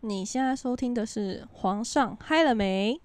你现在收听的是《皇上嗨了没》。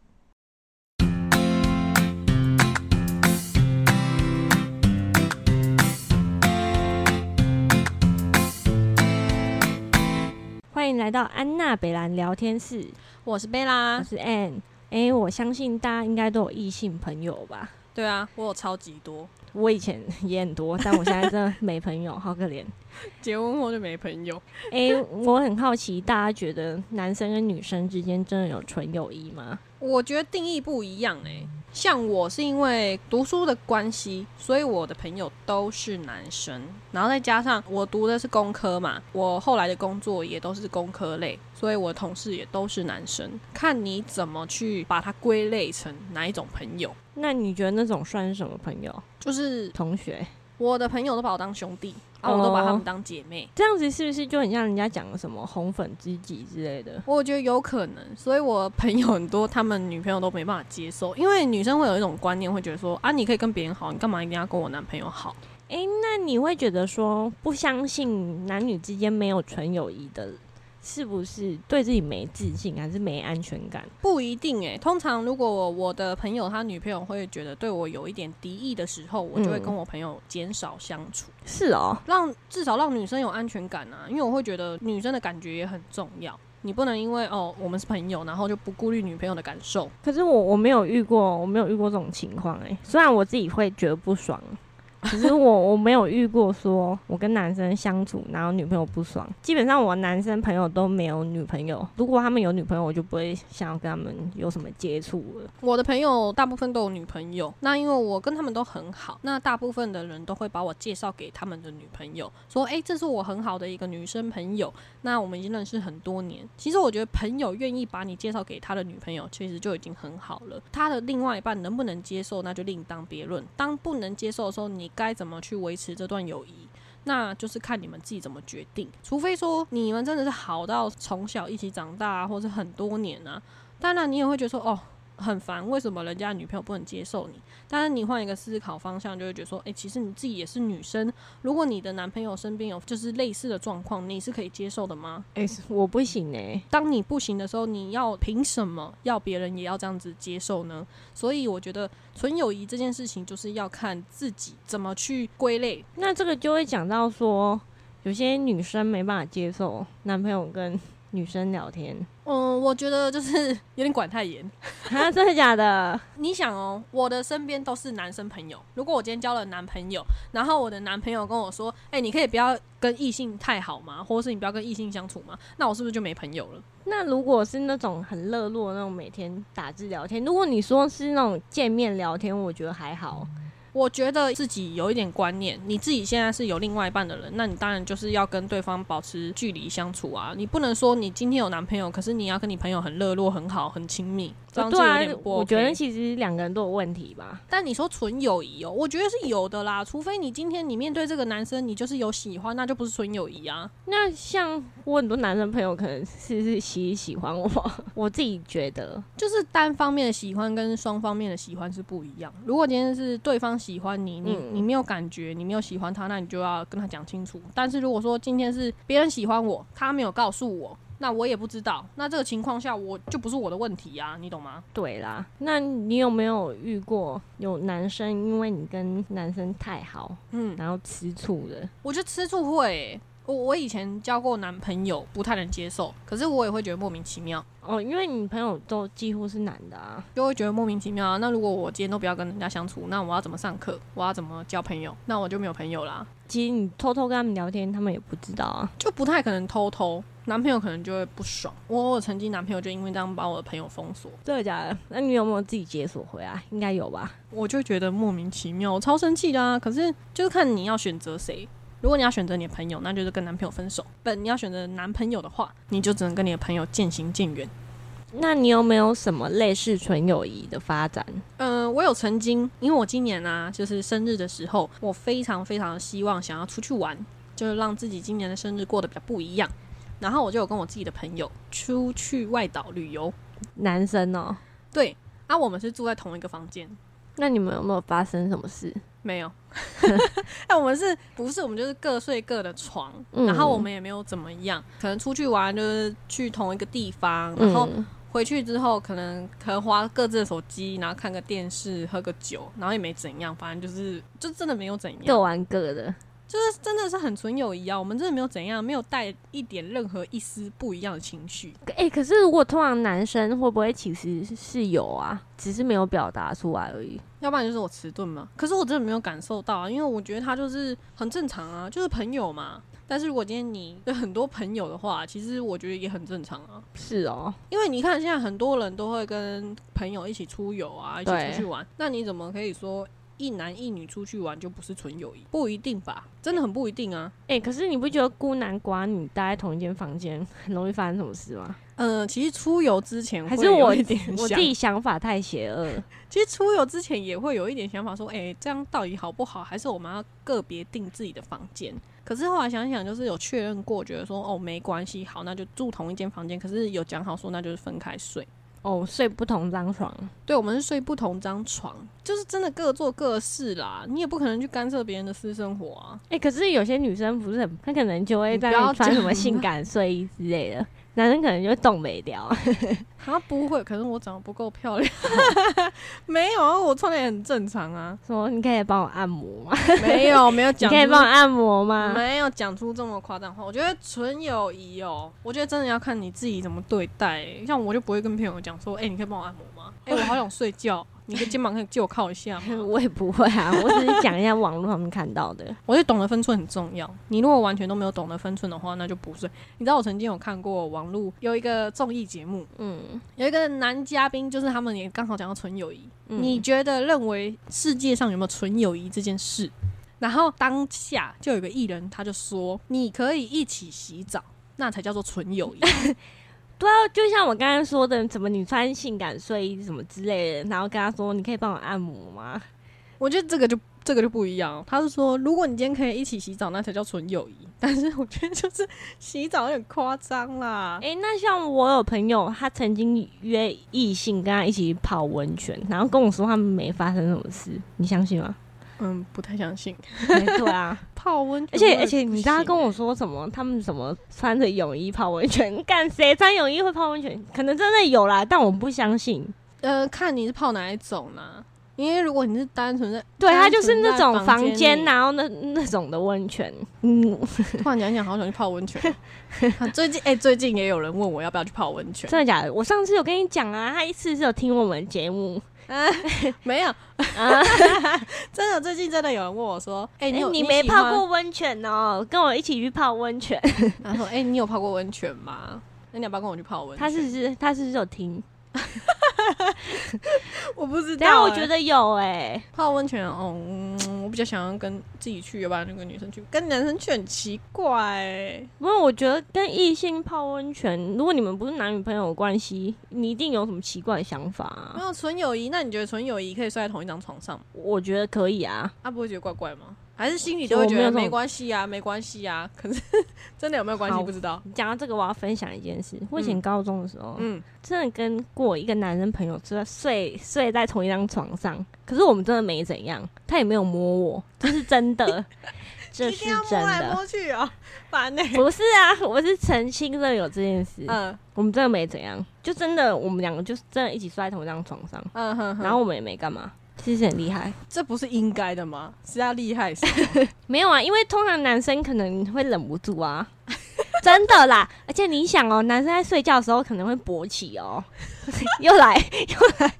欢迎来到安娜北兰聊天室，我是贝拉我，是 Ann。哎、我相信大家应该都有异性朋友吧？对啊，我有超级多，我以前也很多，但我现在真的没朋友，好可怜。结婚后就没朋友。哎、我很好奇，大家觉得男生跟女生之间真的有纯友谊吗？我觉得定义不一样哎、像我是因为读书的关系，所以我的朋友都是男生，然后再加上我读的是工科嘛，我后来的工作也都是工科类，所以我的同事也都是男生。看你怎么去把它归类成哪一种朋友，那你觉得那种算是什么朋友？就是同学？我的朋友都把我当兄弟，啊，我都把他们当姐妹。这样子是不是就很像人家讲的什么红粉知己之类的？我觉得有可能，所以我朋友很多，他们女朋友都没办法接受，因为女生会有一种观念，会觉得说啊，你可以跟别人好，你干嘛一定要跟我男朋友好？哎、那你会觉得说不相信男女之间没有纯友谊的，是不是对自己没自信，还是没安全感？不一定诶、通常如果我的朋友他女朋友会觉得对我有一点敌意的时候，我就会嗯跟我朋友减少相处，是哦，让至少让女生有安全感啊，因为我会觉得女生的感觉也很重要。你不能因为哦我们是朋友，然后就不顾虑女朋友的感受。可是我我没有遇过，我没有遇过这种情况哎。虽然我自己会觉得不爽，可是我我没有遇过说我跟男生相处，然后女朋友不爽。基本上我男生朋友都没有女朋友，如果他们有女朋友，我就不会想要跟他们有什么接触了。我的朋友大部分都有女朋友，那因为我跟他们都很好，那大部分的人都会把我介绍给他们的女朋友，说：“诶，这是我很好的一个女生朋友，那我们已经认识很多年。”其实我觉得朋友愿意把你介绍给他的女朋友，其实就已经很好了。他的另外一半能不能接受，那就另当别论。当不能接受的时候，你该怎么去维持这段友谊？那就是看你们自己怎么决定。除非说你们真的是好到从小一起长大、或者很多年啊，当然你也会觉得说，哦，很烦，为什么人家女朋友不能接受你？但是你换一个思考方向，就会觉得说，诶，其实你自己也是女生，如果你的男朋友身边有就是类似的状况，你是可以接受的吗？哎、我不行哎、当你不行的时候，你要凭什么要别人也要这样子接受呢？所以我觉得纯友谊这件事情，就是要看自己怎么去归类。那这个就会讲到说，有些女生没办法接受男朋友跟女生聊天，嗯，我觉得就是 有点管太严。啊，真的假的？你想哦，我的身边都是男生朋友。如果我今天交了男朋友，然后我的男朋友跟我说：“哎、你可以不要跟异性太好吗？或者是你不要跟异性相处吗？”那我是不是就没朋友了？那如果是那种很热络那种每天打字聊天，如果你说是那种见面聊天，我觉得还好。我觉得自己有一点观念，你自己现在是有另外一半的人，那你当然就是要跟对方保持距离相处啊。你不能说你今天有男朋友，可是你要跟你朋友很热络、很好、很亲密，这样就对啊有点，不 OK。我觉得其实两个人都有问题吧。但你说纯友谊哦，我觉得是有的啦。除非你今天你面对这个男生，你就是有喜欢，那就不是纯友谊啊。那像我很多男生朋友可能是是喜喜欢我，我自己觉得，就是单方面的喜欢跟双方面的喜欢是不一样。如果今天是对方喜欢你，你、嗯你没有感觉，你没有喜欢他，那你就要跟他讲清楚。但是如果说今天是别人喜欢我，他没有告诉我，那我也不知道，那这个情况下我就不是我的问题呀、你懂吗？对啦。那你有没有遇过有男生因为你跟男生太好，嗯，然后吃醋的？我觉得吃醋会欸、我我以前交过男朋友，不太能接受，可是我也会觉得莫名其妙，哦，因为你朋友都几乎是男的啊。就会觉得莫名其妙啊。那如果我今天都不要跟人家相处，那我要怎么上课？我要怎么交朋友？那我就没有朋友啦。其实你偷偷跟他们聊天，他们也不知道啊。就不太可能偷偷，男朋友可能就会不爽。我我曾经男朋友就因为这样把我的朋友封锁，真的假的？那你有没有自己解锁回来？应该有吧。我就觉得莫名其妙，我超生气的啊！可是就是看你要选择谁。如果你要选择你的朋友，那就是跟男朋友分手；本，你要选择男朋友的话，你就只能跟你的朋友渐行渐远。那你有没有什么类似纯友谊的发展？嗯、我有曾经，因为我今年啊，就是生日的时候，我非常非常希望想要出去玩，就是让自己今年的生日过得比较不一样。然后我就有跟我自己的朋友出去外岛旅游，男生哦、对，啊，我们是住在同一个房间，那你们有没有发生什么事？没有，哎，我们是不是我们就是各睡各的床，嗯。然后我们也没有怎么样，可能出去玩就是去同一个地方，然后嗯。回去之后可能可能花各自的手机，然后看个电视，喝个酒，然后也没怎样，反正就是就真的没有怎样。各，玩各的。就是真的是很纯友谊啊，我们真的没有怎样，没有带一点任何一丝不一样的情绪。哎、可是如果通常男生会不会其实是有啊，只是没有表达出来而已？要不然就是我迟钝嘛。可是我真的没有感受到啊，因为我觉得他就是很正常啊，就是朋友嘛。但是如果今天你有很多朋友的话，其实我觉得也很正常啊。是哦，因为你看现在很多人都会跟朋友一起出游啊，一起出去玩，那你怎么可以说一男一女出去玩就不是纯友谊？不一定吧，真的很不一定啊。哎、可是你不觉得孤男寡女待在同一间房间 很容易发生什么事吗？嗯、其实出游之前还是我一点我自己想法太邪恶？其实出游之前也会有一点想法，说，哎、这样到底好不好？还是我们要个别订自己的房间？可是后来想想，就是有确认过，觉得说，哦，没关系，好，那就住同一间房间。可是有讲好说，那就是分开睡。哦，睡不同张床，对，我们是睡不同张床，就是真的各做各事啦。你也不可能去干涉别人的私生活啊。哎、可是有些女生不是很，她可能就会在穿什么性感睡衣之类的，男生可能就会动没掉。他不会，可是我长得不够漂亮。没有啊，我穿的也很正常啊。说你可以帮我按摩吗？没有，没有 你讲出，可以帮我按摩吗？没有讲出这么夸张话。我觉得纯友谊哦，我觉得真的要看你自己怎么对待、像我就不会跟朋友讲说，哎、你可以帮我按摩吗？哎、我好想睡觉，你的肩膀可以借我靠一下吗？我也不会啊，我只是讲一下网络上面看到的。我觉得懂得分寸很重要。你如果完全都没有懂得分寸的话，那就不是。你知道我曾经有看过网络有一个综艺节目，嗯，有一个男嘉宾，就是他们也刚好讲到纯友谊。嗯你觉得认为世界上有没有纯友谊这件事？然后当下就有个艺人，他就说：“你可以一起洗澡，那才叫做纯友谊。对啊，就像我刚刚说的，怎么你穿性感睡衣什么之类的，然后跟他说你可以帮我按摩吗？”我觉得这个就这个就不一样。他是说，如果你今天可以一起洗澡，那才叫纯友谊。但是我觉得就是洗澡有点夸张啦。诶，那像我有朋友，他曾经约异性跟他一起泡温泉，然后跟我说他们没发生什么事，你相信吗？嗯，不太相信对啊，泡温泉而且而且你知道他不行跟我说什么？他们什么穿着泳衣泡温泉？干谁穿泳衣会泡温泉？可能真的有啦，但我不相信。呃，看你是泡哪一种呢？因为如果你是单纯的，对，它就是那种房间，然后那那种的温泉，嗯，突然讲一讲，好想去泡温泉。啊最近哎、最近也有人问我要不要去泡温泉，真的假的？我上次有跟你讲啊，他一次是有听我们节目，没有，啊，真的最近真的有人问我说，哎、哎、你有你没泡过温泉哦，跟我一起去泡温泉。他说，哎、你有泡过温泉吗？那你要不要跟我去泡温泉？他是不是他是不是有听？我不知道、等一下我觉得得有哎、泡温泉哦、嗯，我比较想要跟自己去，要不然就跟女生去，跟男生去很奇怪、欸。不过我觉得跟异性泡温泉，如果你们不是男女朋友的关系，你一定有什么奇怪的想法啊？没有纯友谊，那你觉得纯友谊可以睡在同一张床上吗？我觉得可以啊，他、不会觉得怪怪吗？还是心里都会觉得没关系啊，没关系啊？可是真的有没有关系好不知道。讲到这个，我要分享一件事。我以前高中的时候，嗯，真的跟过一个男生朋友睡睡睡在同一张床上，可是我们真的没怎样，他也没有摸我，这是真的，这是真摸来的，摸去哦，烦呢、不是啊，我是澄清的有这件事，嗯我们真的没怎样，就真的我们两个就是真的一起睡在同一张床上，嗯哼哼，然后我们也没干嘛，其实很厉害。这不是应该的吗？是要厉害是吗 没有啊，因为通常男生可能会忍不住啊，真的啦。而且你想哦，男生在睡觉的时候可能会勃起哦，又来又来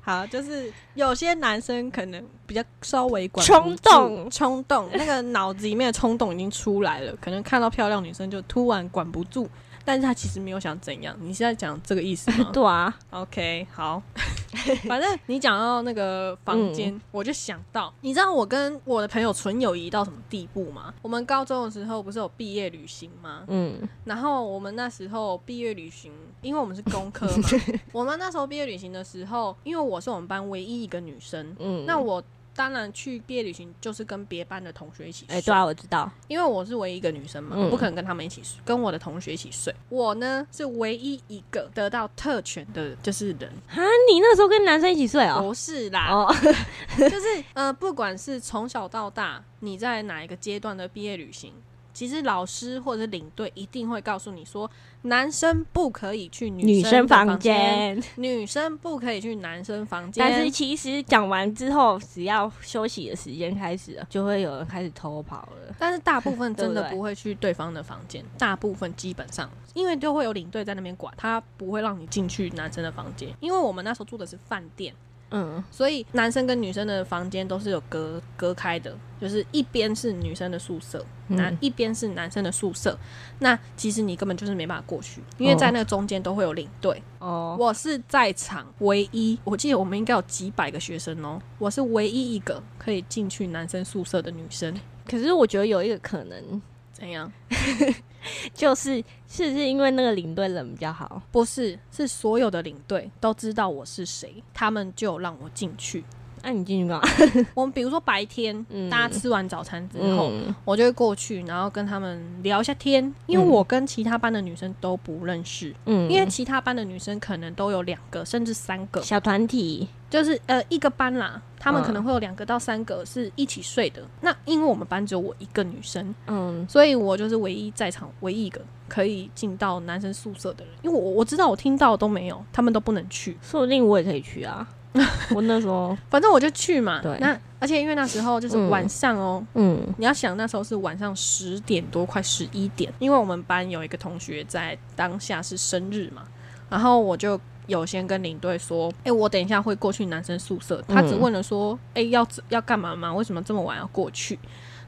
好，就是有些男生可能比较稍微管不冲住动冲动，那个脑子里面的冲动已经出来了，可能看到漂亮女生就突然管不住，但是他其实没有想怎样。你是在讲这个意思吗 对啊，？OK，好，反正你讲到那个房间，我就想到，你知道我跟我的朋友纯友谊到什么地步吗？我们高中的时候不是有毕业旅行吗？嗯然后我们那时候毕业旅行，因为我们是工科嘛，我们那时候毕业旅行的时候，因为我是我们班唯一一个女生，嗯，那我当然去毕业旅行就是跟别班的同学一起睡。哎、对啊，我知道。因为我是唯一一个女生嘛，嗯我不可能跟他们一起睡，跟我的同学一起睡。我呢是唯一一个得到特权的，就是人，啊，你那时候跟男生一起睡哦？不是啦，哦，就是呃，不管是从小到大，你在哪一个阶段的毕业旅行，其实老师或者领队一定会告诉你说，男生不可以去女女生房房，间。女生不可以去男生房间。但是其实讲完之后，只要休息的时间开始了，就会有人开始偷跑了。但是大部分真的 不会去对方的房间，大部分基本上，因为就会有领队在那边管，他不会让你进去男生的房间，因为我们那时候住的是饭店，嗯，所以男生跟女生的房间都是有隔隔开的，就是一边是女生的宿舍，那、嗯一边是男生的宿舍。那其实你根本就是没办法过去，因为在那个中间都会有领队。哦，我是在场唯一，我记得我们应该有几百个学生哦，我是唯一一个可以进去男生宿舍的女生。可是我觉得有一个可能，怎样？就是是不是因为那个领队人比较好？不是，是所有的领队都知道我是谁，他们就让我进去。那、你进去干嘛？我们比如说白天，嗯。大家吃完早餐之后，嗯。我就会过去，然后跟他们聊一下天，因为我跟其他班的女生都不认识，嗯。因为其他班的女生可能都有两个甚至三个，小团体，就是呃一个班啦，他们嗯可能会有两个到三个是一起睡的。那因为我们班只有我一个女生，嗯，所以我就是唯一在场唯一一个可以进到男生宿舍的人，因为我我知道我听到都没有，他们都不能去，说不定我也可以去啊。我那时候，反正我就去嘛。对那而且因为那时候就是嗯晚上哦、嗯你要想那时候是晚上十点多，快十一点，因为我们班有一个同学在当下是生日嘛，然后我就有先跟领队说，哎、我等一下会过去男生宿舍，他只问了说，哎、要要干嘛吗？为什么这么晚要过去？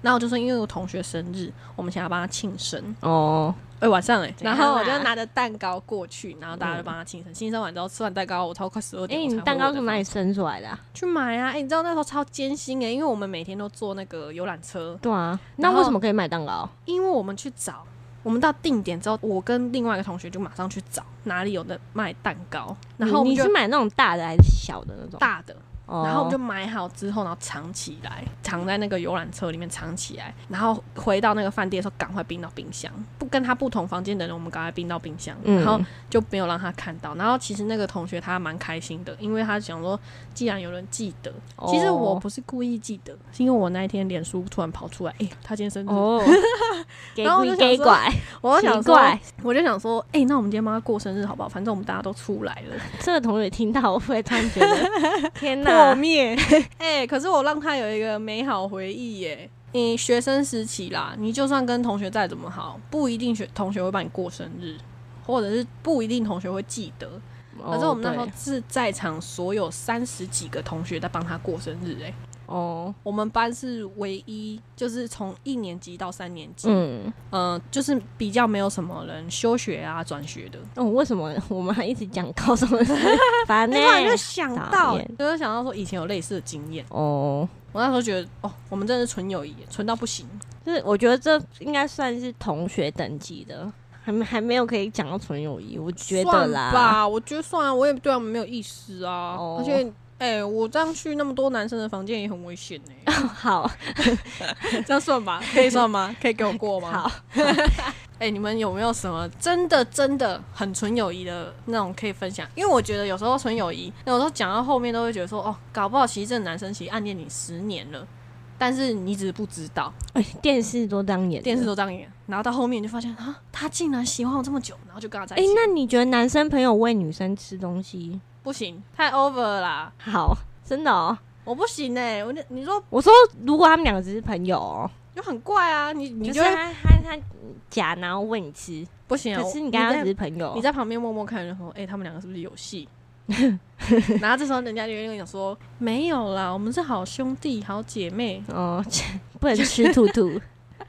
然后我就说，因为我同学生日，我们想要帮他庆生。哦，哎、晚上哎、怎样啊然后我就拿着蛋糕过去，然后大家就帮他庆生。庆生完之后，吃完蛋糕，我超快十二哎、点。我才回你蛋糕从哪里生出来的、啊？去买啊！哎、你知道那时候超艰辛哎、因为我们每天都坐那个游览车，对啊，那为什么可以买蛋糕？因为我们去找，我们到定点之后，我跟另外一个同学就马上去找哪里有的卖蛋糕，然后你你买那种大的还是小的那种？大的，哦然后我们就买好之后，然后藏起来，藏在那个游览车里面藏起来，然后回到那个饭店的时候，赶快冰到冰箱。不跟他不同房间的人，我们赶快冰到冰箱，嗯。然后就没有让他看到。然后其实那个同学他蛮开心的，因为他想说，既然有人记得，其实我不是故意记得，是因为我那一天脸书突然跑出来，哎、他今天生日，哦，给然后我就想说我就想说我就想说，哎、那我们今天帮他过生日好不好？反正我们大家都出来了，这个同学听到会突然觉得 天破哪，灭。哎、可是我让他有一个美好回忆耶。你学生时期啦，你就算跟同学再怎么好，不一定学同学会帮你过生日，或者是不一定同学会记得。可是我们那时候哦是在场所有三十几个同学在帮他过生日，哎，对哦，我们班是唯一，就是从一年级到三年级，嗯，嗯、就是比较没有什么人休学啊、转学的。哦，为什么 我们还一直讲高中的事？烦呢、那突然就想到，就是想到说以前有类似的经验。哦，我那时候觉得，哦，我们真的是纯友谊，纯到不行。就是我觉得这应该算是同学等级的，还没还没有可以讲到纯友谊，我觉得啦。吧，我觉得算了，我也对他们没有意思啊。哦而且，哎、我这样去那么多男生的房间也很危险呢、好 这样算吧？可以算吗？可以给我过吗？好，哎、你们有没有什么真的真的很纯友谊的那种可以分享？因为我觉得有时候纯友谊，有时候讲到后面都会觉得说，哦，搞不好其实这个男生其实暗恋你十年了，但是你只是不知道，哎、电视都这样演，电视都这样演，然后到后面你就发现啊，他竟然喜欢我这么久，然后就跟他在哎、一起。哎那你觉得男生朋友喂女生吃东西不行，太 over 了啦，好？真的哦，我不行哎、我就你说我说如果他们两个只是朋友哦，就很怪啊，你你就就是会他他他假然后喂你吃，不行啊，可是你跟他只是朋友，你在旁边默默看，然后：“哎、他们两个是不是有戏？” 然后这时候人家就会跟你讲说：“没有啦，我们是好兄弟、好姐妹。哦，不能吃兔兔，”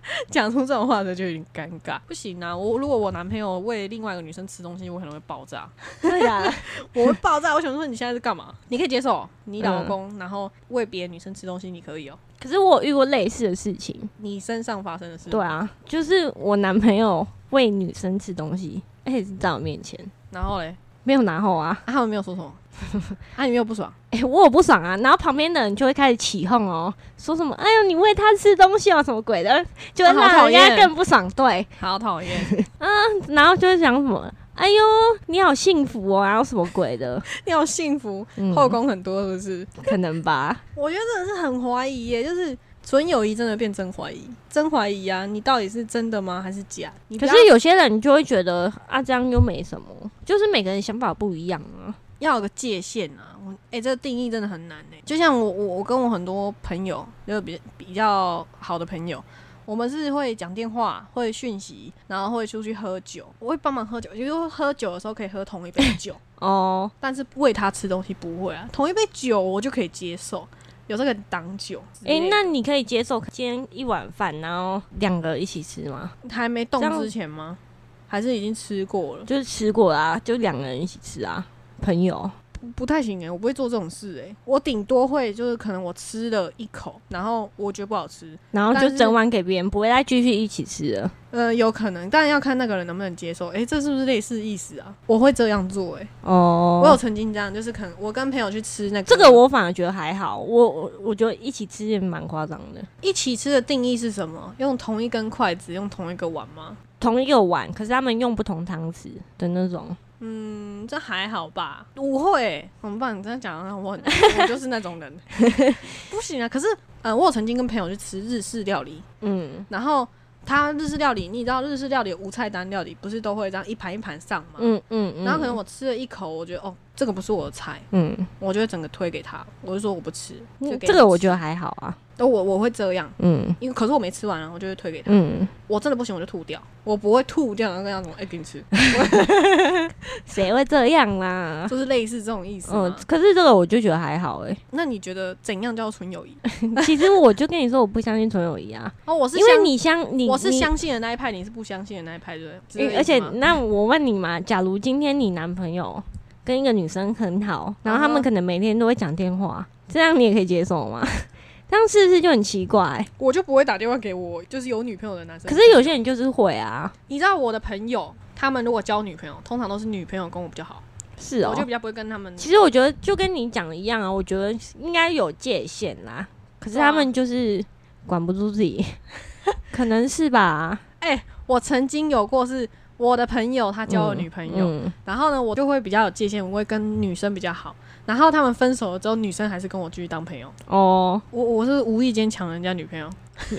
讲出这种话的就有点尴尬。不行啊，我如果我男朋友喂另外一个女生吃东西，我可能会爆炸。对啊，我会爆炸。我想说你现在是干嘛？你可以接受你老公、然后喂别的女生吃东西，你可以哦、可是我有遇过类似的事情，你身上发生的事，对啊，就是我男朋友喂女生吃东西，而且是在我面前，然后嘞，没有拿后啊，啊他们没有说什么，啊，你没有不爽，哎、我有不爽啊，然后旁边的人就会开始起哄哦，说什么哎呦你喂他吃东西哦什么鬼的，就会啊好讨让人家厌。更不爽，对，好讨厌，嗯 然后就会讲什么哎呦你好幸福哦，然后什么鬼的，你好幸福，嗯。后宫很多是不是？可能吧，我觉得真的是很怀疑耶，就是纯友谊真的变真怀疑，真怀疑啊！你到底是真的吗，还是假？你可是有些人就会觉得啊这样又没什么，就是每个人想法不一样啊，要有个界限啊！我哎、这个定义真的很难呢。就像我我我跟我很多朋友，就是比比较好的朋友，我们是会讲电话，会讯息，然后会出去喝酒，我会帮忙喝酒，就是喝酒的时候可以喝同一杯酒，哦，但是喂他吃东西不会啊。同一杯酒我就可以接受，有这个挡酒之哎、类的。那你可以接受今天一碗饭，然后两个一起吃吗？还没动之前吗？还是已经吃过了？就是吃过啊，就两个人一起吃啊，朋友。不不太行哎、我不会做这种事哎、我顶多会就是可能我吃了一口，然后我觉得不好吃，然后就整碗给别人，不会再继续一起吃了。呃，有可能，但要看那个人能不能接受。哎、这是不是类似意思啊？我会这样做哎、哦，我有曾经这样，就是可能我跟朋友去吃那个，这个我反而觉得还好，我我我觉得一起吃也蛮夸张的。一起吃的定义是什么？用同一根筷子，用同一个碗吗？同一个碗，可是他们用不同汤匙的那种。嗯，这还好吧？我会、欸，怎么办？你这样讲，我很 我就是那种人，不行啊。可是，呃，我有曾经跟朋友去吃日式料理，嗯然后他日式料理，你知道日式料理有无菜单料理不是都会这样一盘一盘上吗？嗯嗯嗯，然后可能我吃了一口，我觉得哦，这个不是我的菜，嗯，我就会整个推给他，我就说我不吃。就给这个我觉得还好啊。哦，我我会这样，嗯因为可是我没吃完啊，我就会推给他。嗯，我真的不行，我就吐掉，我不会吐掉，然后跟他说：“哎、给你吃。谁会这样啦”？就是类似这种意思嗯。，可是这个我就觉得还好哎、那你觉得怎样叫纯友谊？其实我就跟你说，我不相信纯友谊啊，哦，我是因为你相你你我是相信的那一派，你是不相信的那一派，对而且那我问你嘛，假如今天你男朋友跟一个女生很好，然后他们可能每天都会讲电话，这样你也可以接受吗？这样是不是就很奇怪？我就不会打电话给我就是有女朋友的男生。可是有些人就是会啊，你知道我的朋友，他们如果交女朋友，通常都是女朋友跟我比较好，是哦我就。比较不会跟他们。其实我觉得就跟你讲的一样啊，我觉得应该有界限啦。可是他们就是管不住自己，可能是吧。我曾经有过是我的朋友，他交了女朋友，嗯，然后呢，我就会比较有界限，我会跟女生比较好。然后他们分手了之后，女生还是跟我继续当朋友。哦，我我是无意间抢人家女朋友，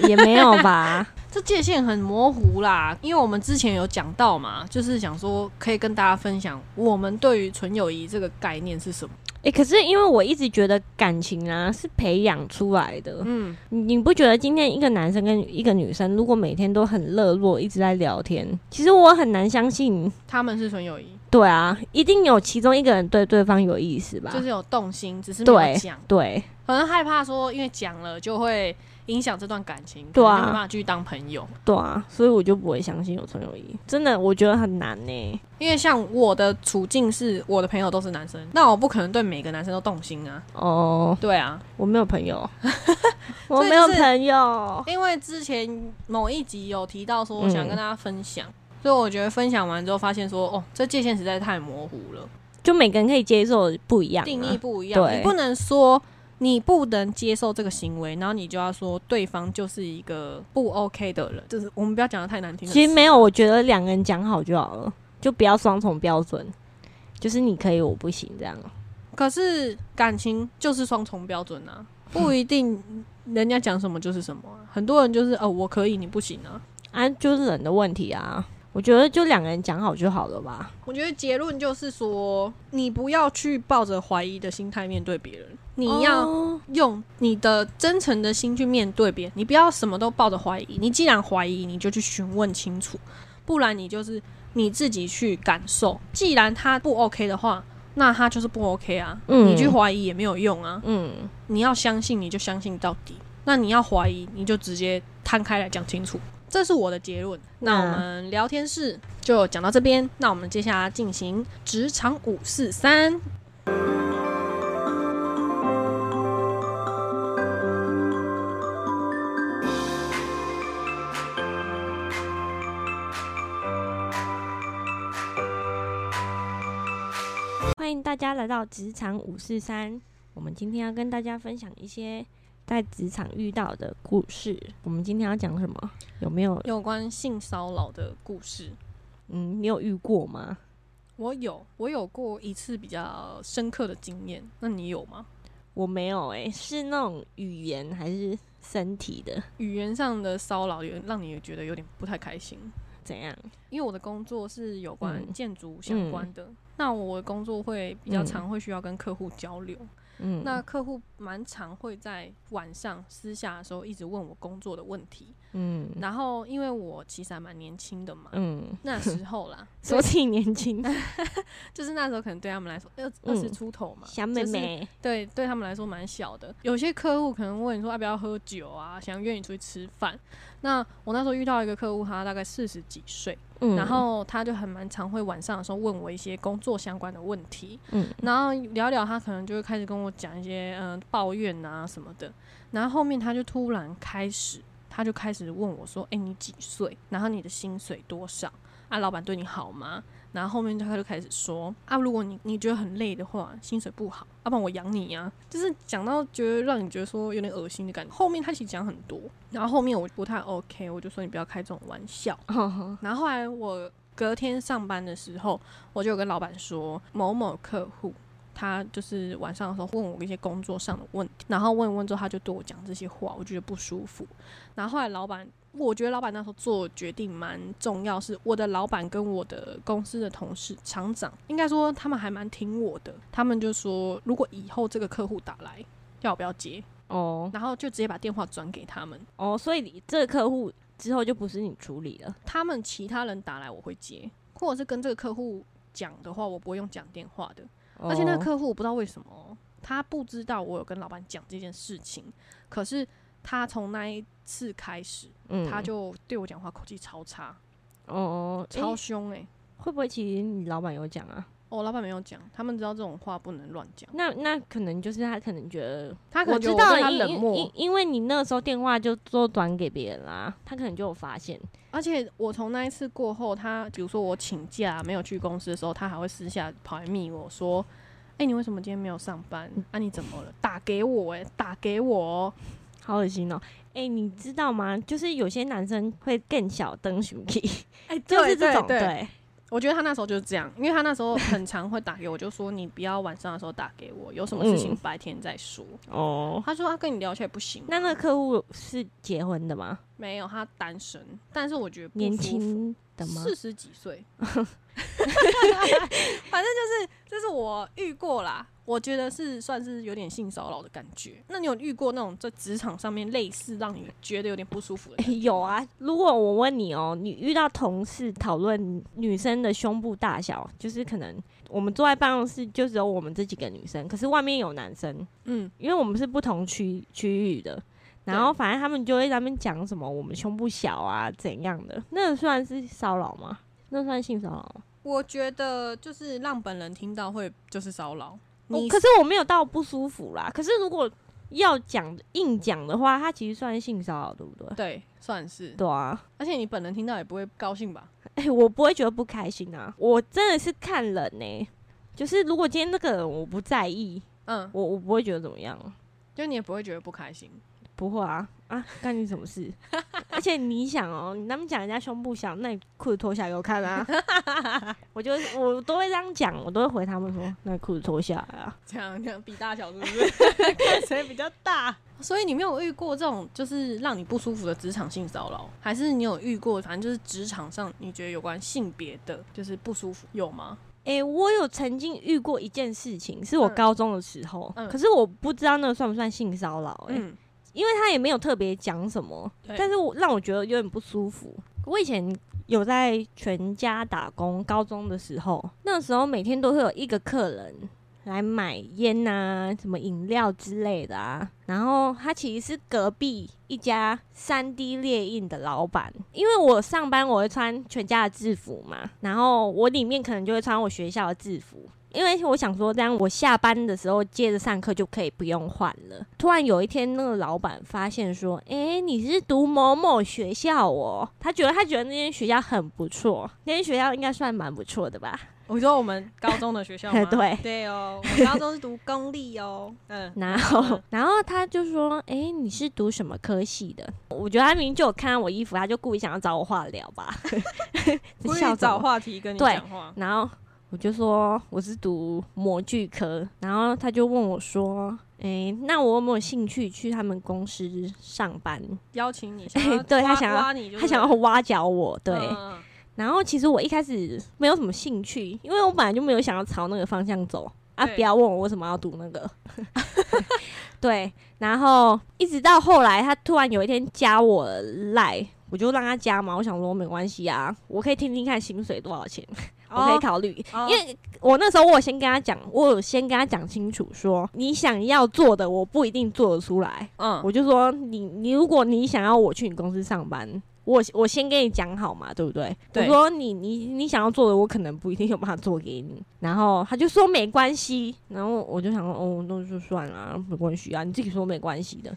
也没有吧。这界限很模糊啦。因为我们之前有讲到嘛，就是想说可以跟大家分享我们对于纯友谊这个概念是什么。诶，可是因为我一直觉得感情啊是培养出来的，嗯，你你不觉得今天一个男生跟一个女生，如果每天都很热络，一直在聊天，其实我很难相信。他们是纯友谊，对啊，一定有其中一个人对对方有意思吧？就是有动心，只是没有对讲，对，可能害怕说因为讲了就会影响这段感情，对啊没办法继续当朋友。对啊，所以我就不会相信有纯友谊，真的，我觉得很难呢。因为像我的处境是，我的朋友都是男生，那我不可能对每个男生都动心啊。哦，对啊，我没有朋友，我没有朋友。因为之前某一集有提到说我想跟大家分享，所以我觉得分享完之后发现说，哦，这界限实在太模糊了，就每个人可以接受的不一样、啊，定义不一样，对你不能说。你不能接受这个行为，然后你就要说对方就是一个不 OK 的人，就是我们不要讲的太难听。其实没有，我觉得两个人讲好就好了，就不要双重标准，就是你可以，我不行这样。可是感情就是双重标准啊，不一定人家讲什么就是什么啊、很多人就是哦，我可以，你不行啊。啊，就是人的问题啊。我觉得就两个人讲好就好了吧。我觉得结论就是说，你不要去抱着怀疑的心态面对别人，你要哦用你的真诚的心去面对别人，你不要什么都抱着怀疑。你既然怀疑，你就去询问清楚，不然你就是你自己去感受。既然他不 OK 的话，那他就是不 OK 啊，嗯你去怀疑也没有用啊。嗯，你要相信，你就相信到底；那你要怀疑，你就直接摊开来讲清楚。这是我的结论。那我们聊天室就讲到这边，那我们接下来进行职场五四三。大家来到职场五四三。我们今天要跟大家分享一些在职场遇到的故事。我们今天要讲什么？有没有？有关性骚扰的故事。嗯，你有遇过吗？我有，我有过一次比较深刻的经验。那你有吗？我没有诶、是那种语言还是身体的？语言上的骚扰有让你觉得有点不太开心，怎样？因为我的工作是有关嗯。建筑相关的，那我的工作会比较嗯。常会需要跟客户交流。嗯，那客户蛮常会在晚上私下的时候一直问我工作的问题，嗯然后因为我其实还蛮年轻的嘛，嗯，那时候啦，说自己年轻，就是那时候可能对他们来说二嗯二十出头嘛，小妹就是妹，对，对他们来说蛮小的。有些客户可能问你说要不要喝酒啊，想约你出去吃饭。那我那时候遇到一个客户，他大概四十几岁，嗯然后他就很蛮常会晚上的时候问我一些工作相关的问题，嗯然后聊聊，他可能就会开始跟我讲一些嗯、呃抱怨啊什么的。然后后面他就突然开始，他就开始问我说：“哎、你几岁？然后你的薪水多少？啊，老板对你好吗？”然后后面他就开始说：“啊，如果你你觉得很累的话，薪水不好，要、不然我养你呀、就是讲到觉得让你觉得说有点恶心的感觉。后面他其实讲很多，然后后面我不太 OK，我就说你不要开这种玩笑。哦然后后来我隔天上班的时候，我就有跟老板说，某某客户他就是晚上的时候问我一些工作上的问题，然后问一问之后，他就对我讲这些话，我觉得不舒服。然后后来老板，我觉得老板那时候做决定蛮重要，是我的老板跟我的公司的同事、厂长，应该说他们还蛮听我的，他们就说如果以后这个客户打来，要不要接，哦然后就直接把电话转给他们。哦，所以你这个客户之后就不是你处理了，他们其他人打来我会接，或者是跟这个客户讲的话，我不会用讲电话的。而且那个哦。客户我不知道为什么，他不知道我有跟老板讲这件事情，可是他从那一次开始，嗯。他就对我讲话口气超差，哦，超凶哎、会不会其实你老板有讲啊？哦，老板没有讲，他们知道这种话不能乱讲，那那可能就是他可能觉得，他可我知道能觉得我他因因因冷漠，因为你那个时候电话就都转给别人啦，他可能就有发现。而且我从那一次过后，他比如说我请假没有去公司的时候，他还会私下跑来密我说。哎、你为什么今天没有上班？啊，你怎么了？打给我哎、打给我哦、好恶心哦！哎、你知道吗？就是有些男生会更小灯熊 key，哎、就是这种对对我觉得他那时候就是这样，因为他那时候很常会打给我，就说你不要晚上的时候打给我，有什么事情嗯白天再说。哦。他说他跟你聊起来不行，那那个客户是结婚的吗？没有他单身，但是我觉得年轻的吗？四十几岁，反正就是这是我遇过啦，我觉得是算是有点性骚扰的感觉。那你有遇过那种在职场上面类似让你觉得有点不舒服的？有啊，如果我问你哦，你遇到同事讨论女生的胸部大小，就是可能我们坐在办公室就只有我们这几个女生，可是外面有男生，嗯，因为我们是不同区区域的，然后反正他们就会在那边讲什么我们胸部小啊怎样的，那个算是骚扰吗？那算性骚扰吗？我觉得就是让本人听到会就是骚扰。你哦可是我没有到不舒服啦。可是如果要讲硬讲的话，它其实算性骚扰，对不对？对，算是，对啊，而且你本人听到也不会高兴吧？哎、我不会觉得不开心啊，我真的是看人呢、就是如果今天那个人我不在意，嗯，我我不会觉得怎么样，就你也不会觉得不开心。不会啊啊，干你什么事？而且你想哦，你他们讲人家胸部小，那你裤子脱下来给我看啊！我就我都会这样讲，我都会回他们说，那你裤子脱下来啊！这样这样比大小是不是？看谁比较大？所以你没有遇过这种就是让你不舒服的职场性骚扰，还是你有遇过？反正就是职场上你觉得有关性别的，就是不舒服，有吗？诶、我有曾经遇过一件事情，是我嗯高中的时候，嗯可是我不知道那个算不算性骚扰，诶，嗯，因为他也没有特别讲什么，但是我让我觉得有点不舒服。我以前有在全家打工，高中的时候，那时候每天都会有一个客人来买烟啊、什么饮料之类的啊，然后他其实是隔壁一家三 D 列印的老板，因为我上班我会穿全家的制服嘛，然后我里面可能就会穿我学校的制服。因为我想说，这样我下班的时候接着上课就可以不用换了。突然有一天，那个老板发现说：“哎，你是读某某学校哦？”他觉得他觉得那间学校很不错，那间学校应该算蛮不错的吧？我说我们高中的学校吗？对对哦，我们高中是读公立哦。嗯，然后然后他就说：“哎，你是读什么科系的？”我觉得他明明就有看到我衣服，他就故意想要找我话聊吧，故意找话题跟你讲话，然后。我就说我是读模具科，然后他就问我说：“哎，那我有没有兴趣去他们公司上班？邀请你？对他想要他想要挖角我，对。然后其实我一开始没有什么兴趣，因为我本来就没有想要朝那个方向走啊！不要问我为什么要读那个。对，然后一直到后来，他突然有一天加我赖，我就让他加嘛。我想说没关系啊，我可以听听看薪水多少钱。”我可以考虑，因为我那时候我先跟他讲，我有先跟他讲清楚，说你想要做的，我不一定做得出来。嗯，我就说你你如果你想要我去你公司上班，我我先跟你讲好嘛，对不对？我说你你你想要做的，我可能不一定有办法做给你。然后他就说没关系，然后我就想说哦，那就算了，没关系啊，你自己说没关系的。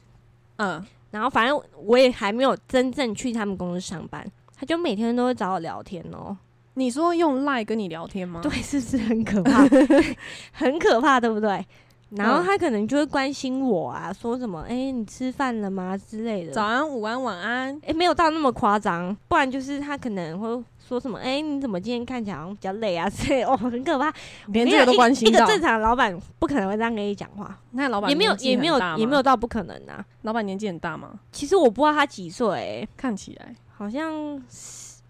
嗯，然后反正我也还没有真正去他们公司上班，他就每天都会找我聊天哦。你说用赖跟你聊天吗？对，是不是很可怕？很可怕，对不对？然后他可能就会关心我啊，说什么“哎，你吃饭了吗”之类的，早安、午安、晚安。哎，没有到那么夸张，不然就是他可能会说什么“哎，你怎么今天看起来好像比较累啊” 之类。哦，很可怕，连这个都关心。一个正常老板不可能会这样跟你讲话。那老板也没有，也没有，也没有到不可能啊。老板年纪很大吗？其实我不知道他几岁，看起来好像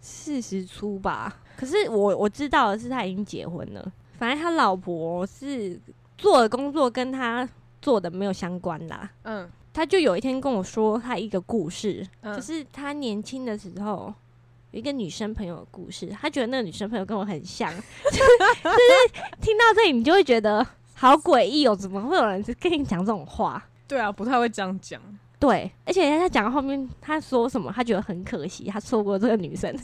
四十出吧。可是我我知道的是他已经结婚了，反正他老婆是做的工作跟他做的没有相关啦。嗯，他就有一天跟我说他一个故事，就是他年轻的时候有一个女生朋友的故事。他觉得那个女生朋友跟我很像，就是听到这里你就会觉得好诡异哦，怎么会有人跟你讲这种话？对啊，不太会这样讲。对，而且他讲到后面他说什么，他觉得很可惜，他错过这个女生。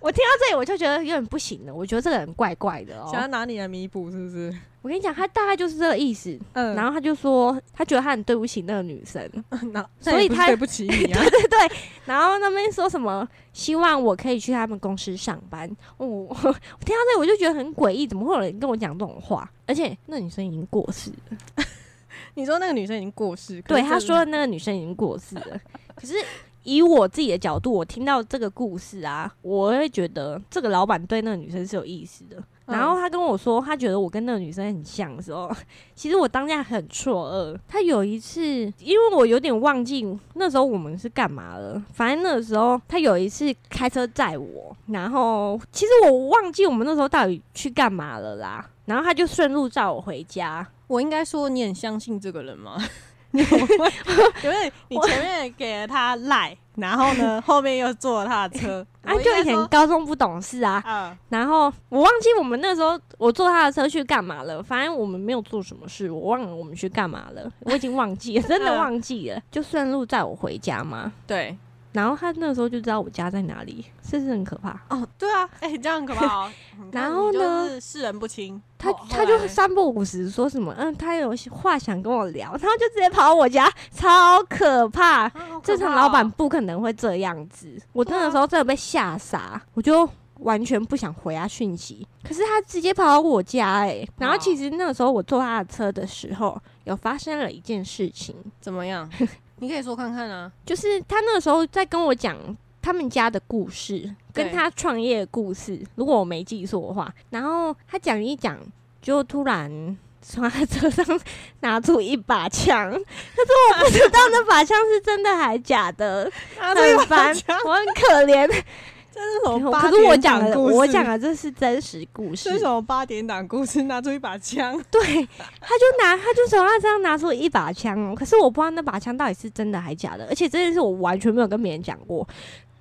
我听到这里，我就觉得有点不行了。我觉得这个人怪怪的哦，想要拿你来弥补，是不是？我跟你讲，他大概就是这个意思。嗯，然后他就说，他觉得他很对不起那个女生，那所以他对不起你啊。对对对。然后那边说什么，希望我可以去他们公司上班。我我听到这里，我就觉得很诡异，怎么会有人跟我讲这种话？而且那女生已经过世了。你说那个女生已经过世？对，他说那个女生已经过世了。可是。以我自己的角度，我听到这个故事啊，我会觉得这个老板对那个女生是有意思的。然后他跟我说，他觉得我跟那个女生很像的时候，其实我当下很错愕。他有一次，因为我有点忘记那时候我们是干嘛了，反正那个时候他有一次开车载我，然后其实我忘记我们那时候到底去干嘛了啦。然后他就顺路载我回家。我应该说你很相信这个人吗？因为你前面给了他赖，然后呢，后面又坐了他的车，啊，就以前高中不懂事啊，嗯，然后我忘记我们那时候我坐他的车去干嘛了，反正我们没有做什么事，我忘了我们去干嘛了，我已经忘记了，真的 忘记了，就顺路载我回家吗？对。然后他那个时候就知道我家在哪里，是不是很可怕？哦，对啊，哎，这样很可怕哦。然后呢，世人不清，他他就三不五时说什么，嗯，他有话想跟我聊，然后就直接跑到我家，超可怕。正常老板不可能会这样子。我那个时候真的被吓傻，我就完全不想回他讯息。可是他直接跑到我家，哎，然后其实那个时候我坐他的车的时候，有发生了一件事情，怎么样？你可以说看看啊，就是他那个时候在跟我讲他们家的故事，跟他创业的故事，如果我没记错的话。然后他讲一讲，就突然从他车上 拿出一把枪，可是我不知道那把枪是真的还假的，很烦，我很可怜。这是什么？可是我讲的，我讲的这是真实故事。是什么八点档故事？拿出一把枪，对，他就拿，他就从他这样拿出一把枪哦。可是我不知道那把枪到底是真的还假的，而且这件事我完全没有跟别人讲过。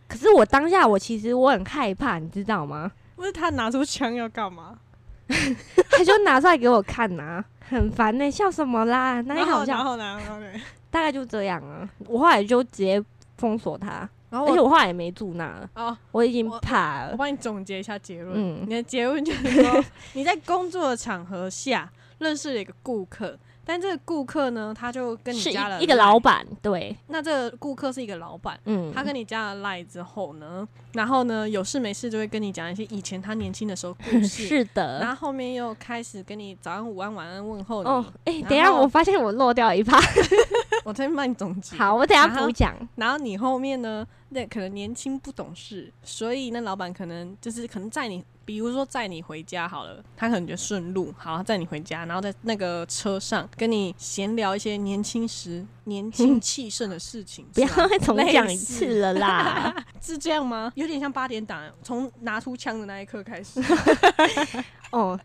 可是我当下我其实我很害怕，你知道吗？不是他拿出枪要干嘛？他就拿出来给我看呐、很烦呢、笑什么啦？哪里好笑？后呢？然后呢？大概就这样啊。我后来就直接封锁他，然后我而且我后来也没住那了，哦，我已经我怕了。我帮你总结一下结论。嗯你的结论就是说，你在工作的场合下认识了一个顾客，但这个顾客呢，他就跟你是加了一一个 Line 老板，对，那这个顾客是一个老板，嗯，他跟你加了赖之后呢，然后呢有事没事就会跟你讲一些以前他年轻的时候故 事，是的然的。后后面又开始跟你早安、午安、晚安问候你。哦，哎、然等一下，后我发现我漏掉一趴。我再帮你总结。好，我等下补讲。然后你后面呢，那可能年轻不懂事，所以那老板可能就是可能载你，比如说载你回家好了，他可能就顺路，好载你回家，然后在那个车上跟你闲聊一些年轻时年轻气盛的事情，不要再重讲一次了啦。是这样吗？有点像八点档，从拿出枪的那一刻开始。哦，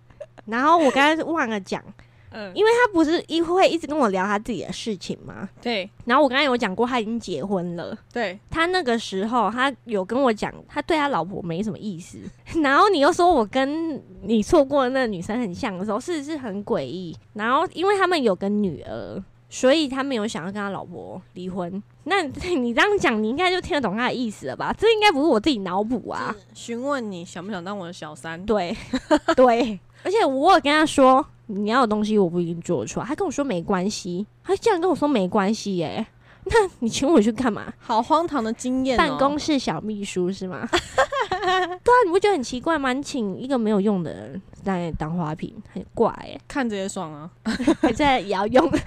然后我刚才忘了讲，嗯，因为他不是一会一直跟我聊他自己的事情吗？对然后我刚才有讲过，他已经结婚了。对，他那个时候，他有跟我讲，他对他老婆没什么意思。然后你又说我跟你错过的那个女生很像的时候，是是很诡异。然后因为他们有个女儿，所以他没有想要跟他老婆离婚。那你这样讲，你应该就听得懂他的意思了吧？这应该不是我自己脑补啊。询问你想不想当我的小三？对 对，而且我有跟他说，你要的东西我不一定做得出来。他跟我说没关系，他竟然跟我说没关系耶、那你请我去干嘛？好荒唐的经验、哦。办公室小秘书是吗？对啊，你不觉得很奇怪吗？你请一个没有用的人来当花瓶，很怪哎、看着也爽啊！还在也要用。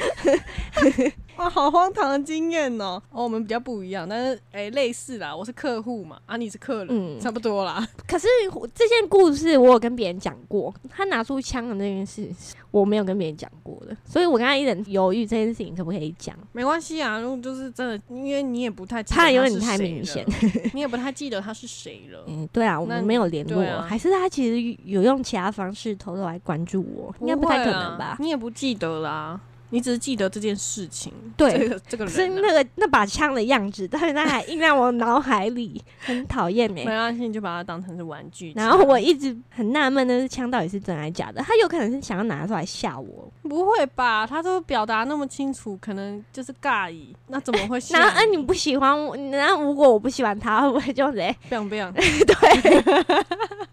哇，好荒唐的经验哦！哦，我们比较不一样，但是哎、类似啦。我是客户嘛，啊，你是客人，嗯差不多啦。可是这件故事我有跟别人讲过，他拿出枪的那件事，我没有跟别人讲过的，所以我刚才一直犹豫这件事情可不可以讲。没关系啊，如果就是真的，因为你也不太记得怕有点太明显，你也不太记得他是谁了。嗯，对啊，我们没有联络，啊还是他其实有用其他方是偷偷来关注我，应该不太可能吧？你也不记得啦，你只是记得这件事情。对这个这个是人、啊，那个那把枪的样子，但是它还印在我脑海里，很讨厌呢没。关系，你就把它当成是玩具。然后我一直很纳闷，那是枪到底是真还是假的？他有可能是想要拿出来吓我。不会吧？他都表达那么清楚，可能就是尬意，那怎么会吓然后，哎，你不喜欢我，那如果我不喜欢他，会不会就谁？不想不想，对，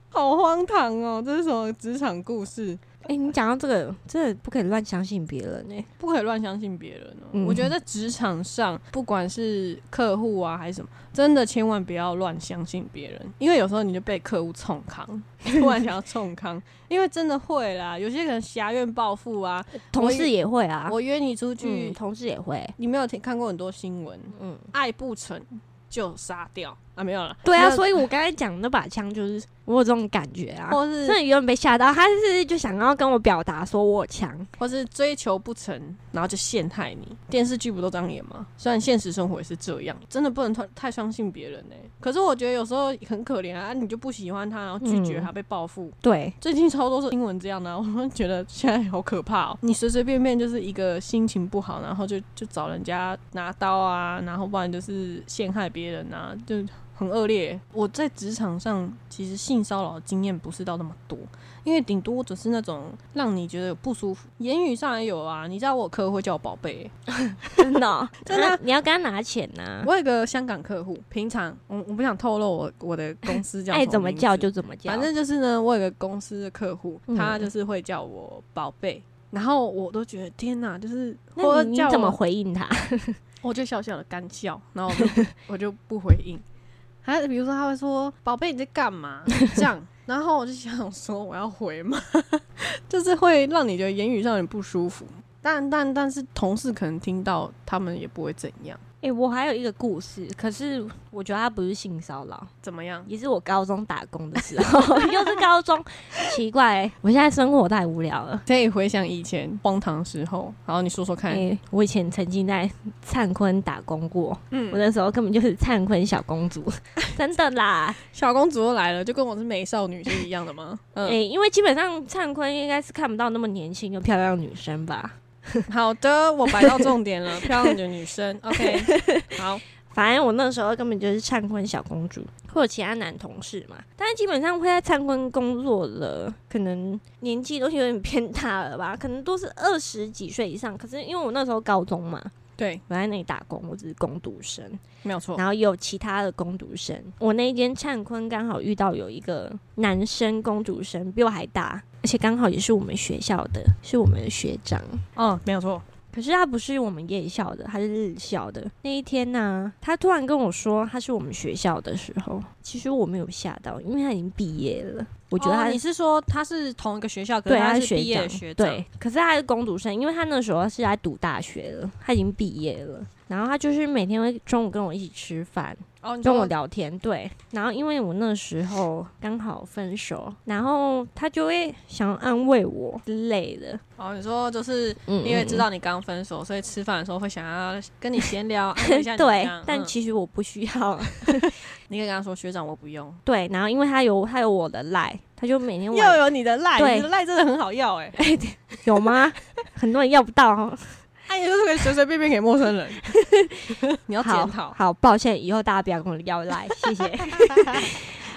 好荒唐哦！这是什么职场故事？哎，你讲到这个，真的不可以乱相信别人呢。不可以乱相信别人哦。嗯我觉得在职场上，不管是客户啊还是什么，真的千万不要乱相信别人，因为有时候你就被客户冲康，突然想要冲康，因为真的会啦。有些人狭怨报复啊，同事也会啊，我约你出去，嗯，同事也会，你没有听看过很多新闻，嗯，爱不成就杀掉啊，没有了。对啊，所以我刚才讲那把枪，就是我有这种感觉啊。或是真的有点被吓到，他是就想要跟我表达说我有枪，或是追求不成，然后就陷害你。电视剧不都这样演吗？虽然现实生活也是这样，真的不能太太相信别人呢、可是我觉得有时候很可怜啊，你就不喜欢他，然后拒绝嗯他，被报复。对，最近超多是新闻这样的、啊，我们觉得现在好可怕哦、你随随便便就是一个心情不好，然后就就找人家拿刀啊，然后不然就是陷害别人啊，就很恶劣。我在职场上其实性骚扰的经验不是到那么多，因为顶多只是那种让你觉得不舒服，言语上也有啊。你知道我有客户会叫我宝贝、真的哦、真的啊你要跟他拿钱呐、我有个香港客户，平常我我不想透露我我的公司叫 爱怎么叫就怎么叫，反正就是呢，我有个公司的客户，嗯他就是会叫我宝贝，然后我都觉得天哪，就是那或者你你怎么回应他？我就小小的干笑，然后我就我就不回应。还比如说他会说：“宝贝，你在干嘛？” 这样，然后我就想说我要回吗？就是会让你觉得言语上有点不舒服。但但但是同事可能听到，他们也不会怎样。哎、我还有一个故事，可是我觉得他不是性骚扰，怎么样？也是我高中打工的时候，又是高中，奇怪、我现在生活太无聊了。可以回想以前荒唐时候，然后你说说看。哎、我以前曾经在灿坤打工过，嗯我那时候根本就是灿坤小公主，真的啦。小公主都来了，就跟我是美少女是一样的吗？哎、嗯，因为基本上灿坤应该是看不到那么年轻又漂亮的女生吧。好的，我摆到重点了，漂亮的女生。OK，好，反正我那时候根本就是灿坤小公主，或者其他男同事嘛。但是基本上会在灿坤工作了，可能年纪都有点偏大了吧，可能都是二十几岁以上。可是因为我那时候高中嘛，对，我在那里打工，我只是工读生，没有错。然后也有其他的工读生。我那一间灿坤刚好遇到有一个男生工读生，比我还大，而且刚好也是我们学校的，是我们的学长。嗯，没有错。可是他不是我们夜校的，他是日校的。那一天呢，他突然跟我说他是我们学校的时候，其实我没有吓到，因为他已经毕业了。我觉得他、你是说他是同一个学校，可是，他是毕业学长。对，可是他是攻读生，因为他那时候是在读大学了，他已经毕业了。然后他就是每天会中午跟我一起吃饭，哦跟我聊天。对，然后因为我那时候刚好分手，然后他就会想要安慰我之类的。哦，你说就是因为知道你刚分手，所以吃饭的时候会想要跟你闲聊，安慰一下你。对，但其实我不需要。你可以跟他说学长，我不用。对，然后因为他有他有我的赖，他就每天要有你的赖，你的赖真的很好要 哎。有吗？很多人要不到。哎，你就是可以随随便便给陌生人。你要检讨。好，抱歉，以后大家不要跟我要赖，谢谢。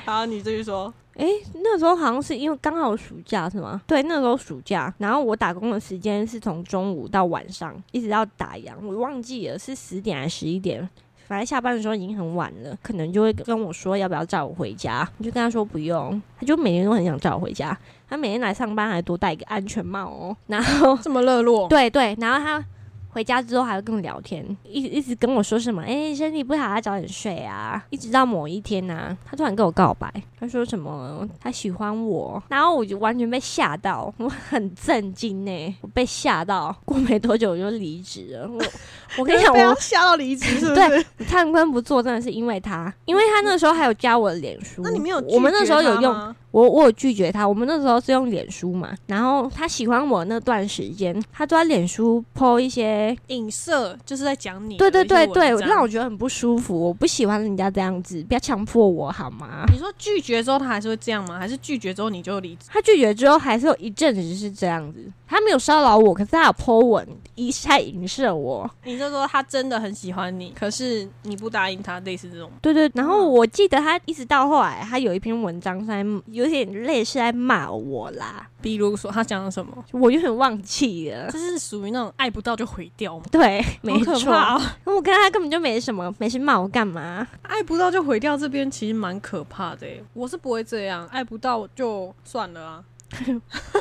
好，你继续说。哎，那时候好像是因为刚好暑假是吗？对，那时候暑假，然后我打工的时间是从中午到晚上，一直到打烊，我忘记了是十点还是十一点。反正下班的时候已经很晚了，可能就会跟我说要不要载我回家。我就跟他说不用，他就每天都很想载我回家。他每天来上班还多戴一个安全帽哦，然后这么热络。对对，然后他。回家之后还会跟我聊天，一直一直跟我说什么，哎，身体不好，要早点睡啊。一直到某一天呢，他突然跟我告白，他说什么他喜欢我，然后我就完全被吓到，我很震惊呢，我被吓到。过没多久我就离职了。我 我跟你讲，我吓到离职 是不是？对，探坤不做真的是因为他，因为他那时候还有加我的脸书。那你没有？我们那时候有用。我我有拒绝他，我们那时候是用脸书嘛，然后他喜欢我那段时间，他都在脸书 po 一些影射，就是在讲你。对对对对，让我觉得很不舒服，我不喜欢人家这样子，不要强迫我好吗？你说拒绝之后他还是会这样吗？还是拒绝之后你就离职？他拒绝之后还是有一阵子是这样子，他没有骚扰我，可是他有 po 文一在影射我。你就说他真的很喜欢你，可是你不答应他，类似这种。对对，然后我记得他一直到后来，他有一篇文章在。有点类似在骂我啦，比如说他讲了什么，我有点忘记了。这是属于那种爱不到就毁掉吗？对，没错。我跟他根本就没什么，没事骂我干嘛？爱不到就毁掉，这边其实蛮可怕的。我是不会这样，爱不到就算了啊。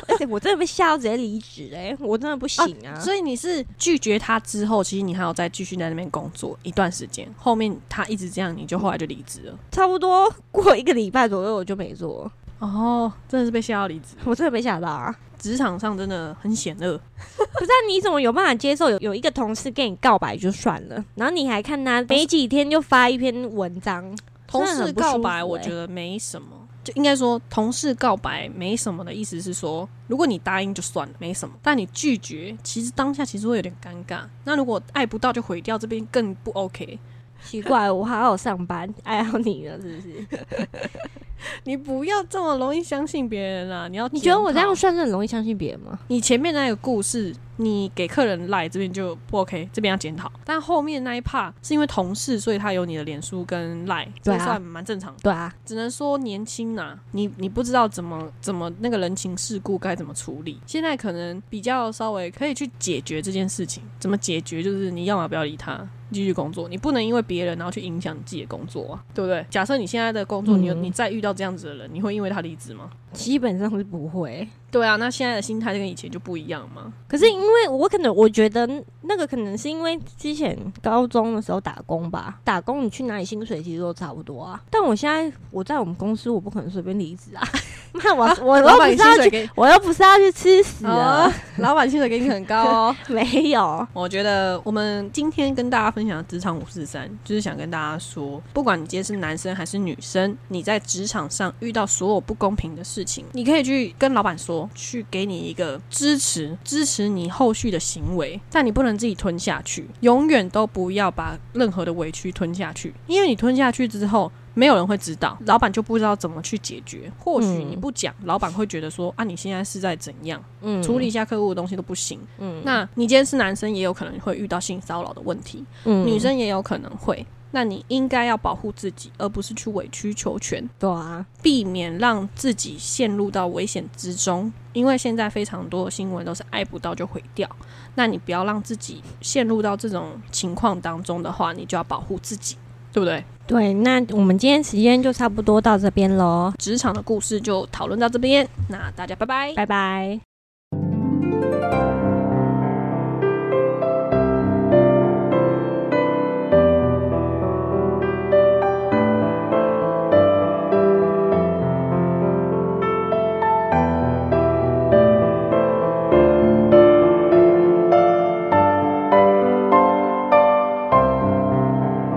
而 且我真的被吓到直接离职哎，我真的不行啊。所以你是拒绝他之后，其实你还要再继续在那边工作一段时间。后面他一直这样，你就后来就离职了。差不多过一个礼拜左右，我就没做。哦，真的是被吓到离职，我真的被吓到啊！职场上真的很险恶，不知道你怎么有办法接受有有一个同事跟你告白就算了，然后你还看他没几天就发一篇文章。同事告白，我觉得没什么，就应该说同事告白没什么的意思是说，如果你答应就算了，没什么；但你拒绝，其实当下其实会有点尴尬。那如果爱不到就毁掉，这边更不 OK。奇怪，我还要上班，爱好你了是不是？你不要这么容易相信别人啊！你要你觉得我这样算是很容易相信别人吗？你前面那个故事，你给客人赖这边就不 OK，这边要检讨。但后面那一 part 是因为同事，所以他有你的脸书跟赖，这算蛮正常的。对啊，只能说年轻呐，你你不知道怎么怎么那个人情世故该怎么处理。现在可能比较稍微可以去解决这件事情，怎么解决？就是你要么不要理他。继续工作，你不能因为别人然后去影响你自己的工作啊，对不对？假设你现在的工作，你你再遇到这样子的人，你会因为他离职吗？基本上是不会。对啊，那现在的心态就跟以前就不一样嘛。可是因为我可能我觉得那个可能是因为之前高中的时候打工吧，打工你去哪里薪水其实都差不多啊。但我现在我在我们公司，我不可能随便离职啊。那我我老板薪水给，我又不是要去吃屎啊。老板薪水给你很高哦。没有，我觉得我们今天跟大家分享职场五四三，就是想跟大家说，不管你今天是男生还是女生，你在职场上遇到所有不公平的事事情，你可以去跟老板说。去给你一个支持，支持你后续的行为，但你不能自己吞下去，永远都不要把任何的委屈吞下去，因为你吞下去之后。没有人会知道，老板就不知道怎么去解决。或许你嗯不讲，老板会觉得说啊，你现在是在怎样嗯处理一下客户的东西都不行。嗯那你今天是男生，也有可能会遇到性骚扰的问题，嗯女生也有可能会。那你应该要保护自己，而不是去委曲求全，对啊，避免让自己陷入到危险之中。因为现在非常多的新闻都是爱不到就毁掉，那你不要让自己陷入到这种情况当中的话，你就要保护自己，对不对？对，那我们今天时间就差不多到这边喽，职场的故事就讨论到这边，那大家拜拜。拜拜。